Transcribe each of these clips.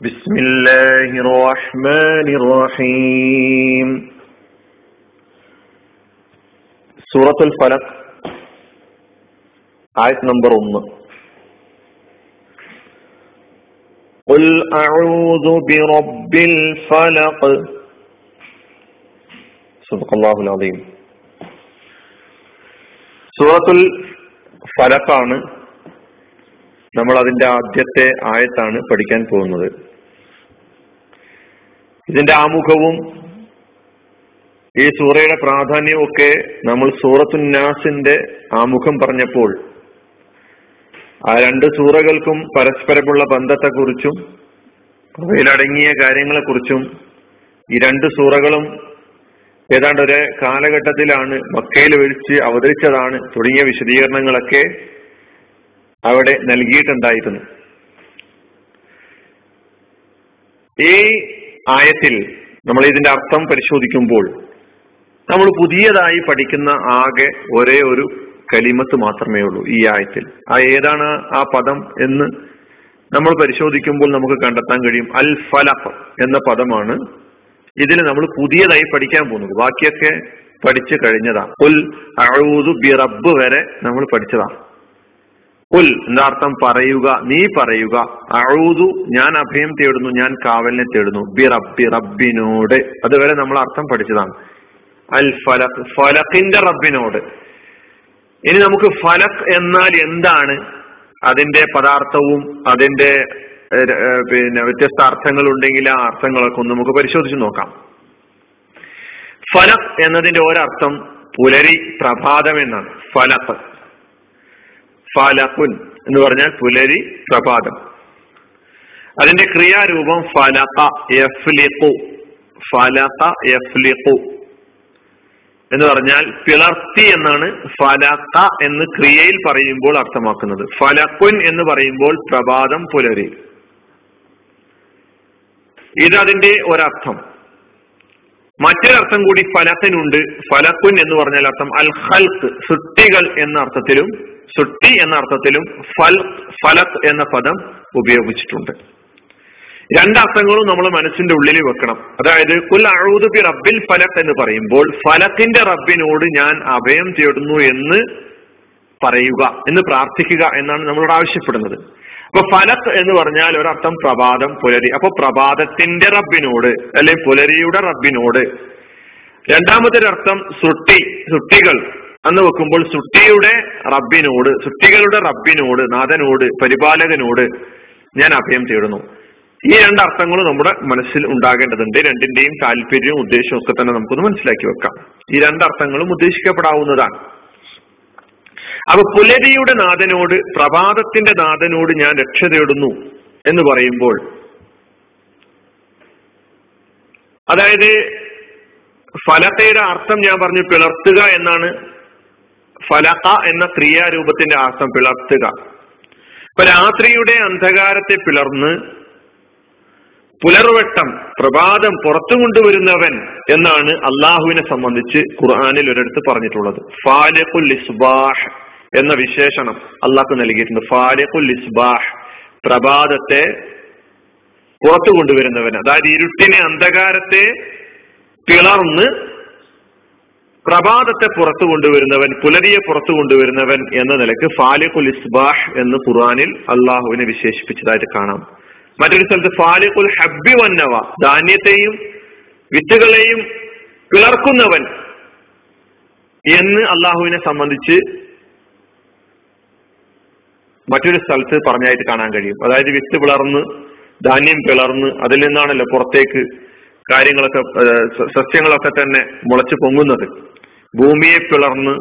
بسم الله الرحمن الرحيم സൂറത്തുൽ ഫലക് ആയത് നമ്പർ ഒന്ന് قل أعوذ برب الفلق صدق الله العظيم സൂറത്തുൽ ഫലക്കാണ് നമ്മൾ അതിന്റെ ആദ്യത്തെ ആയത്താണ് പഠിക്കാൻ പോകുന്നത് ഇതിന്റെ ആമുഖവും ഈ സൂറയുടെ പ്രാധാന്യവും ഒക്കെ നമ്മൾ സൂറത്തുന്നാസിന്റെ ആമുഖം പറഞ്ഞപ്പോൾ ആ രണ്ട് സൂറകൾക്കും പരസ്പരമുള്ള ബന്ധത്തെക്കുറിച്ചും അവയിലടങ്ങിയ കാര്യങ്ങളെക്കുറിച്ചും ഈ രണ്ട് സൂറകളും ഏതാണ്ട് ഒരു കാലഘട്ടത്തിലാണ് മക്കയിൽ വിളിച്ച് അവതരിച്ചതാണ് തുടങ്ങിയ വിശദീകരണങ്ങളൊക്കെ അവിടെ നൽകിയിട്ടുണ്ടായിരുന്നു. ഈ ആയത്തിൽ നമ്മൾ ഇതിന്റെ അർത്ഥം പരിശോധിക്കുമ്പോൾ നമ്മൾ പുതിയതായി പഠിക്കുന്ന ആകെ ഒരേ ഒരു കലിമത്ത് മാത്രമേ ഉള്ളൂ ഈ ആയത്തിൽ. ആ ഏതാണ് ആ പദം എന്ന് നമ്മൾ പരിശോധിക്കുമ്പോൾ നമുക്ക് കണ്ടെത്താൻ കഴിയും. അൽ ഫലഫ് എന്ന പദമാണ് ഇതിൽ നമ്മൾ പുതിയതായി പഠിക്കാൻ പോകുന്നത്. ബാക്കിയൊക്കെ പഠിച്ചു കഴിഞ്ഞതാ. ഉൽ അഴൂതു ബിറബ് വരെ നമ്മൾ പഠിച്ചതാ. ഉൽ എന്താ അർത്ഥം? പറയുക നീ പറയുക. അഴൂതു ഞാൻ അഭയം തേടുന്നു ഞാൻ കാവലിനെ തേടുന്നു. ബി റബ്ബി റബ്ബിനോട്. അതുവരെ നമ്മൾ അർത്ഥം പഠിച്ചതാണ്. അൽ ഫലഖ് ഫലഖിന്റെ റബ്ബിനോട്. ഇനി നമുക്ക് ഫലഖ് എന്നാൽ എന്താണ്? അതിന്റെ പദാർത്ഥവും അതിന്റെ പിന്നെ വ്യത്യസ്ത അർത്ഥങ്ങൾ ഉണ്ടെങ്കിൽ ആ അർത്ഥങ്ങളൊക്കെ ഒന്ന് നമുക്ക് പരിശോധിച്ച് നോക്കാം. ഫലഖ് എന്നതിന്റെ ഒരർത്ഥം പുലരി പ്രഭാതം എന്നാണ്. ഫലക്. ഫലഖുൻ എന്ന് പറഞ്ഞാൽ പുലരി പ്രഭാതം. അതിന്റെ ക്രിയാരൂപം ഫലക എഫ്ലിഖു ഫലക എഫ്ലിഖു എന്ന് പറഞ്ഞാൽ പിളർത്തി എന്നാണ് ഫലക എന്ന് ക്രിയയിൽ പറയുമ്പോൾ അർത്ഥമാക്കുന്നത്. ഫലക്കുൻ എന്ന് പറയുമ്പോൾ പ്രഭാതം പുലരി. ഇതതിന്റെ ഒരർത്ഥം. മറ്റൊരർത്ഥം കൂടി ഫലത്തിനുണ്ട്. ഫലക്കുൻ എന്ന് പറഞ്ഞാൽ അർത്ഥം അൽ ഹൽക്ക് സൃഷ്ടികൾ എന്ന അർത്ഥത്തിലും സൃഷ്ടി എന്ന അർത്ഥത്തിലും ഫൽ ഫലത്ത് എന്ന പദം ഉപയോഗിച്ചിട്ടുണ്ട്. രണ്ടർത്ഥങ്ങളും നമ്മൾ മനസ്സിന്റെ ഉള്ളിൽ വെക്കണം. അതായത് കുൽ അഴുതുബി റബ്ബിൽ ഫലത്ത് എന്ന് പറയുമ്പോൾ ഫലത്തിന്റെ റബ്ബിനോട് ഞാൻ അഭയം തേടുന്നു എന്ന് പറയുക എന്ന് പ്രാർത്ഥിക്കുക എന്നാണ് നമ്മളോട് ആവശ്യപ്പെടുന്നത്. അപ്പൊ ഫലത്ത് എന്ന് പറഞ്ഞാൽ ഒരർത്ഥം പ്രഭാതം പുലരി. അപ്പൊ പ്രഭാതത്തിന്റെ റബ്ബിനോട് അല്ലെ പുലരിയുടെ റബ്ബിനോട്. രണ്ടാമത്തെ അർത്ഥം സുട്ടി സുട്ടികൾ. എന്ന് വെക്കുമ്പോൾ സൃഷ്ടിയുടെ റബ്ബിനോട് സൃഷ്ടികളുടെ റബ്ബിനോട് നാഥനോട് പരിപാലകനോട് ഞാൻ അഭയം തേടുന്നു. ഈ രണ്ട് അർത്ഥങ്ങളും നമ്മുടെ മനസ്സിൽ ഉണ്ടാകേണ്ടതുണ്ട്. രണ്ടിന്റെയും താല്പര്യവും ഉദ്ദേശവും ഒക്കെ തന്നെ നമുക്കൊന്ന് മനസ്സിലാക്കി വെക്കാം. ഈ രണ്ട് അർത്ഥങ്ങളും ഉദ്ദേശിക്കപ്പെടാവുന്നതാണ്. അപ്പൊ പുലരിയുടെ നാഥനോട് പ്രഭാതത്തിന്റെ നാഥനോട് ഞാൻ രക്ഷ തേടുന്നു എന്ന് പറയുമ്പോൾ അതായത് ഫലത്തയുടെ അർത്ഥം ഞാൻ പറഞ്ഞു പിളർത്തുക എന്നാണ് ഫലക എന്ന ക്രിയാരൂപത്തിന്റെ അർത്ഥം പിളർത്തുക. ഇപ്പൊ രാത്രിയുടെ അന്ധകാരത്തെ പിളർന്ന് പുലർവട്ടം പ്രഭാതം പുറത്തു കൊണ്ടുവരുന്നവൻ എന്നാണ് അള്ളാഹുവിനെ സംബന്ധിച്ച് ഖുർആാനിൽ ഒരിടത്ത് പറഞ്ഞിട്ടുള്ളത്. ഫാലിഖുൽ ഇസ്ബാഹ് എന്ന വിശേഷണം അള്ളാഹ് നൽകിയിട്ടുണ്ട്. ഫാലിഖുൽ ഇസ്ബാഹ് പ്രഭാതത്തെ പുറത്തു കൊണ്ടുവരുന്നവൻ. അതായത് ഇരുട്ടിനെ അന്ധകാരത്തെ പിളർന്ന് പ്രഭാതത്തെ പുറത്തു കൊണ്ടുവരുന്നവൻ പുലരിയെ പുറത്തു കൊണ്ടുവരുന്നവൻ എന്ന നിലയ്ക്ക് ഫാലിഖുൽ ഇസ്ബാഹ് എന്ന് ഖുർആാനിൽ അള്ളാഹുവിനെ വിശേഷിപ്പിച്ചതായിട്ട് കാണാം. മറ്റൊരു സ്ഥലത്ത് ഫാലിഖുൽ ഹബ്ബി വന്നവ ധാന്യത്തെയും വിത്തുകളെയും പിളർക്കുന്നവൻ എന്ന് അള്ളാഹുവിനെ സംബന്ധിച്ച് മറ്റൊരു സ്ഥലത്ത് പറഞ്ഞായിട്ട് കാണാൻ കഴിയും. അതായത് വിത്ത് പിളർന്ന് ധാന്യം പിളർന്ന് അതിൽ നിന്നാണല്ലോ പുറത്തേക്ക് കാര്യങ്ങളൊക്കെ സസ്യങ്ങളൊക്കെ തന്നെ മുളച്ചു പൊങ്ങുന്നത്. ഭൂമിയെ പിളർന്ന്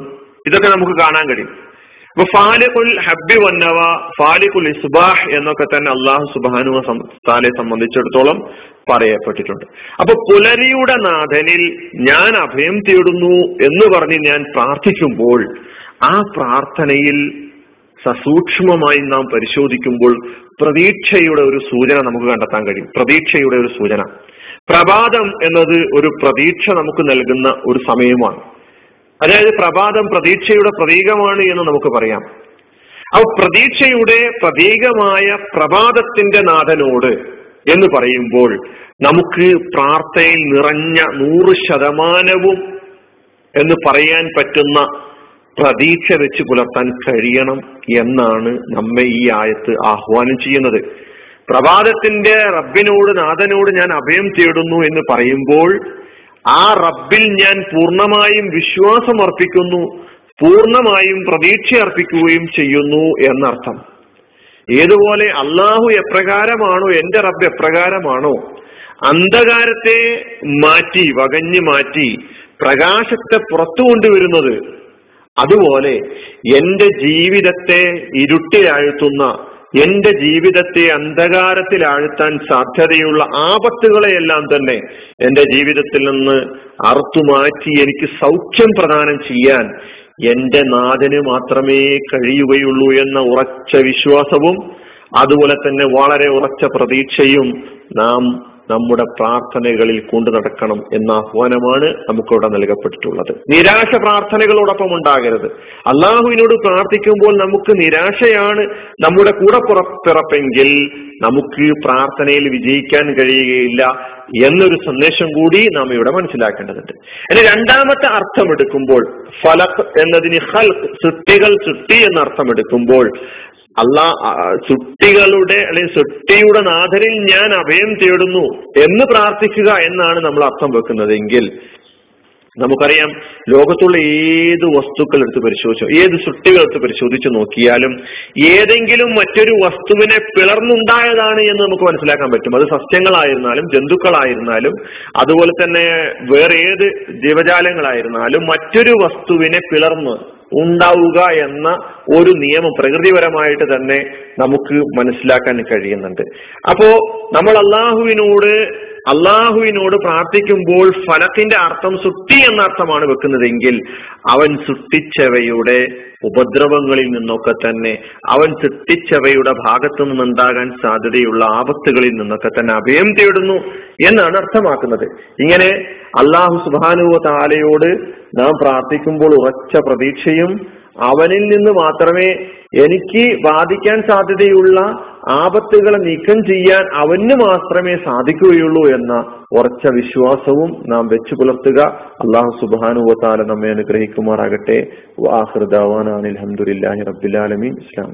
ഇതൊക്കെ നമുക്ക് കാണാൻ കഴിയും. അപ്പൊ ഫാലിഖുൽ ഹബ്ബി വന്നവ ഫാലിഖുൽ ഇസ്ബാഹ് എന്നൊക്കെ തന്നെ അള്ളാഹു സുബാനു താലെ സംബന്ധിച്ചിടത്തോളം പറയപ്പെട്ടിട്ടുണ്ട്. അപ്പൊ പുലരിയുടെ നാഥനിൽ ഞാൻ അഭയം തേടുന്നു എന്ന് പറഞ്ഞ് ഞാൻ പ്രാർത്ഥിക്കുമ്പോൾ ആ പ്രാർത്ഥനയിൽ സസൂക്ഷ്മമായി നാം പരിശോധിക്കുമ്പോൾ പ്രതീക്ഷയുടെ ഒരു സൂചന നമുക്ക് കണ്ടെത്താൻ കഴിയും. പ്രതീക്ഷയുടെ ഒരു സൂചന. പ്രഭാതം എന്നത് ഒരു പ്രതീക്ഷ നമുക്ക് നൽകുന്ന ഒരു സമയമാണ്. അതായത് പ്രഭാതം പ്രതീക്ഷയുടെ പ്രതീകമാണ് എന്ന് നമുക്ക് പറയാം. ആ പ്രതീക്ഷയുടെ പ്രതീകമായ പ്രഭാതത്തിന്റെ നാഥനോട് എന്ന് പറയുമ്പോൾ നമുക്ക് പ്രാർത്ഥനയിൽ നിറഞ്ഞ നൂറ് ശതമാനവും എന്ന് പറയാൻ പറ്റുന്ന പ്രതീക്ഷ വെച്ച് പുലർത്താൻ കഴിയണം എന്നാണ് നമ്മെ ഈ ആയത്ത് ആഹ്വാനം ചെയ്യുന്നത്. പ്രഭാതത്തിന്റെ റബ്ബിനോട് നാഥനോട് ഞാൻ അഭയം തേടുന്നു എന്ന് പറയുമ്പോൾ ആ റബ്ബിൽ ഞാൻ പൂർണമായും വിശ്വാസം അർപ്പിക്കുന്നു പൂർണമായും പ്രതീക്ഷ അർപ്പിക്കുകയും ചെയ്യുന്നു എന്നർത്ഥം. ഏതുപോലെ അള്ളാഹു എപ്രകാരമാണോ എന്റെ റബ്ബ് എപ്രകാരമാണോ അന്ധകാരത്തെ മാറ്റി വകഞ്ഞു മാറ്റി പ്രകാശത്തെ പുറത്തു കൊണ്ടുവരുന്നത് അതുപോലെ എന്റെ ജീവിതത്തെ ഇരുട്ടിലാഴ്ത്തുന്ന എന്റെ ജീവിതത്തെ അന്ധകാരത്തിൽ ആഴ്ത്താൻ സാധ്യതയുള്ള ആപത്തുകളെയെല്ലാം തന്നെ എന്റെ ജീവിതത്തിൽ നിന്ന് അറുത്തുമാറ്റി എനിക്ക് സൗഖ്യം പ്രദാനം ചെയ്യാൻ എന്റെ നാഥന് മാത്രമേ കഴിയുകയുള്ളൂ എന്ന ഉറച്ച വിശ്വാസവും അതുപോലെ തന്നെ വളരെ ഉറച്ച പ്രതീക്ഷയും നാം നമ്മുടെ പ്രാർത്ഥനകളിൽ കൊണ്ടു നടക്കണം എന്ന ആഹ്വാനമാണ് നമുക്കിവിടെ നൽകപ്പെട്ടിട്ടുള്ളത്. നിരാശ പ്രാർത്ഥനകളോടൊപ്പം ഉണ്ടാകരുത്. അള്ളാഹുവിനോട് പ്രാർത്ഥിക്കുമ്പോൾ നമുക്ക് നിരാശയാണ് നമ്മുടെ കൂടെ പുറപ്പിറപ്പെങ്കിൽ നമുക്ക് പ്രാർത്ഥനയിൽ വിജയിക്കാൻ കഴിയുകയില്ല എന്നൊരു സന്ദേശം കൂടി നാം ഇവിടെ മനസ്സിലാക്കേണ്ടതുണ്ട്. ഇനി രണ്ടാമത്തെ അർത്ഥം എടുക്കുമ്പോൾ ഫലക് എന്നതിന് ഹൽക്ക് സൃഷ്ടികൾ സൃഷ്ടി എന്ന അർത്ഥം എടുക്കുമ്പോൾ അള്ളാ സുട്ടികളുടെ അല്ലെങ്കിൽ സുട്ടിയുടെ നാഥനിൽ ഞാൻ അഭയം തേടുന്നു എന്ന് പ്രാർത്ഥിക്കുക എന്നാണ് നമ്മൾ അർത്ഥം വെക്കുന്നത്. എങ്കിൽ നമുക്കറിയാം ലോകത്തുള്ള ഏത് വസ്തുക്കൾ എടുത്ത് പരിശോധിച്ചു ഏത് സൃഷ്ടികൾ എടുത്ത് പരിശോധിച്ചു നോക്കിയാലും ഏതെങ്കിലും മറ്റൊരു വസ്തുവിനെ പിളർന്നുണ്ടായതാണ് എന്ന് നമുക്ക് മനസ്സിലാക്കാൻ പറ്റും. അത് സസ്യങ്ങളായിരുന്നാലും ജന്തുക്കളായിരുന്നാലും അതുപോലെ തന്നെ വേറെ ഏത് ജീവജാലങ്ങളായിരുന്നാലും മറ്റൊരു വസ്തുവിനെ പിളർന്ന് ഉണ്ടാവുക എന്ന ഒരു നിയമം പ്രകൃതിപരമായിട്ട് തന്നെ നമുക്ക് മനസ്സിലാക്കാൻ കഴിയുന്നുണ്ട്. അപ്പോ നമ്മൾ അള്ളാഹുവിനോട് അള്ളാഹുവിനോട് പ്രാർത്ഥിക്കുമ്പോൾ ഫലത്തിന്റെ അർത്ഥം സുട്ടി എന്ന അർത്ഥമാണ് വെക്കുന്നതെങ്കിൽ അവൻ സൃഷ്ടിച്ചവയുടെ ഉപദ്രവങ്ങളിൽ നിന്നൊക്കെ തന്നെ അവൻ സൃഷ്ടിച്ചവയുടെ ഭാഗത്തു നിന്നുണ്ടാകാൻ സാധ്യതയുള്ള ആപത്തുകളിൽ നിന്നൊക്കെ തന്നെ അഭയം തേടുന്നു എന്നാണ് അർത്ഥമാക്കുന്നത്. ഇങ്ങനെ അള്ളാഹു സുബാനുവ താലയോട് നാം പ്രാർത്ഥിക്കുമ്പോൾ ഉറച്ച പ്രതീക്ഷയും അവനിൽ നിന്ന് മാത്രമേ എനിക്ക് ബാധിക്കാൻ സാധ്യതയുള്ള ആപത്തുകളെ നീക്കം ചെയ്യാൻ അവന് മാത്രമേ സാധിക്കുകയുള്ളൂ എന്ന ഉറച്ച വിശ്വാസവും നാം വെച്ചു പുലർത്തുക. അള്ളാഹു സുബാനുവത്താല നമ്മെ അനുഗ്രഹിക്കുമാറാകട്ടെ. വാഹൃദാവാൻ അലഹമുല്ലാഹി റബ്ബിലാലമീൻ ഇസ്ലാം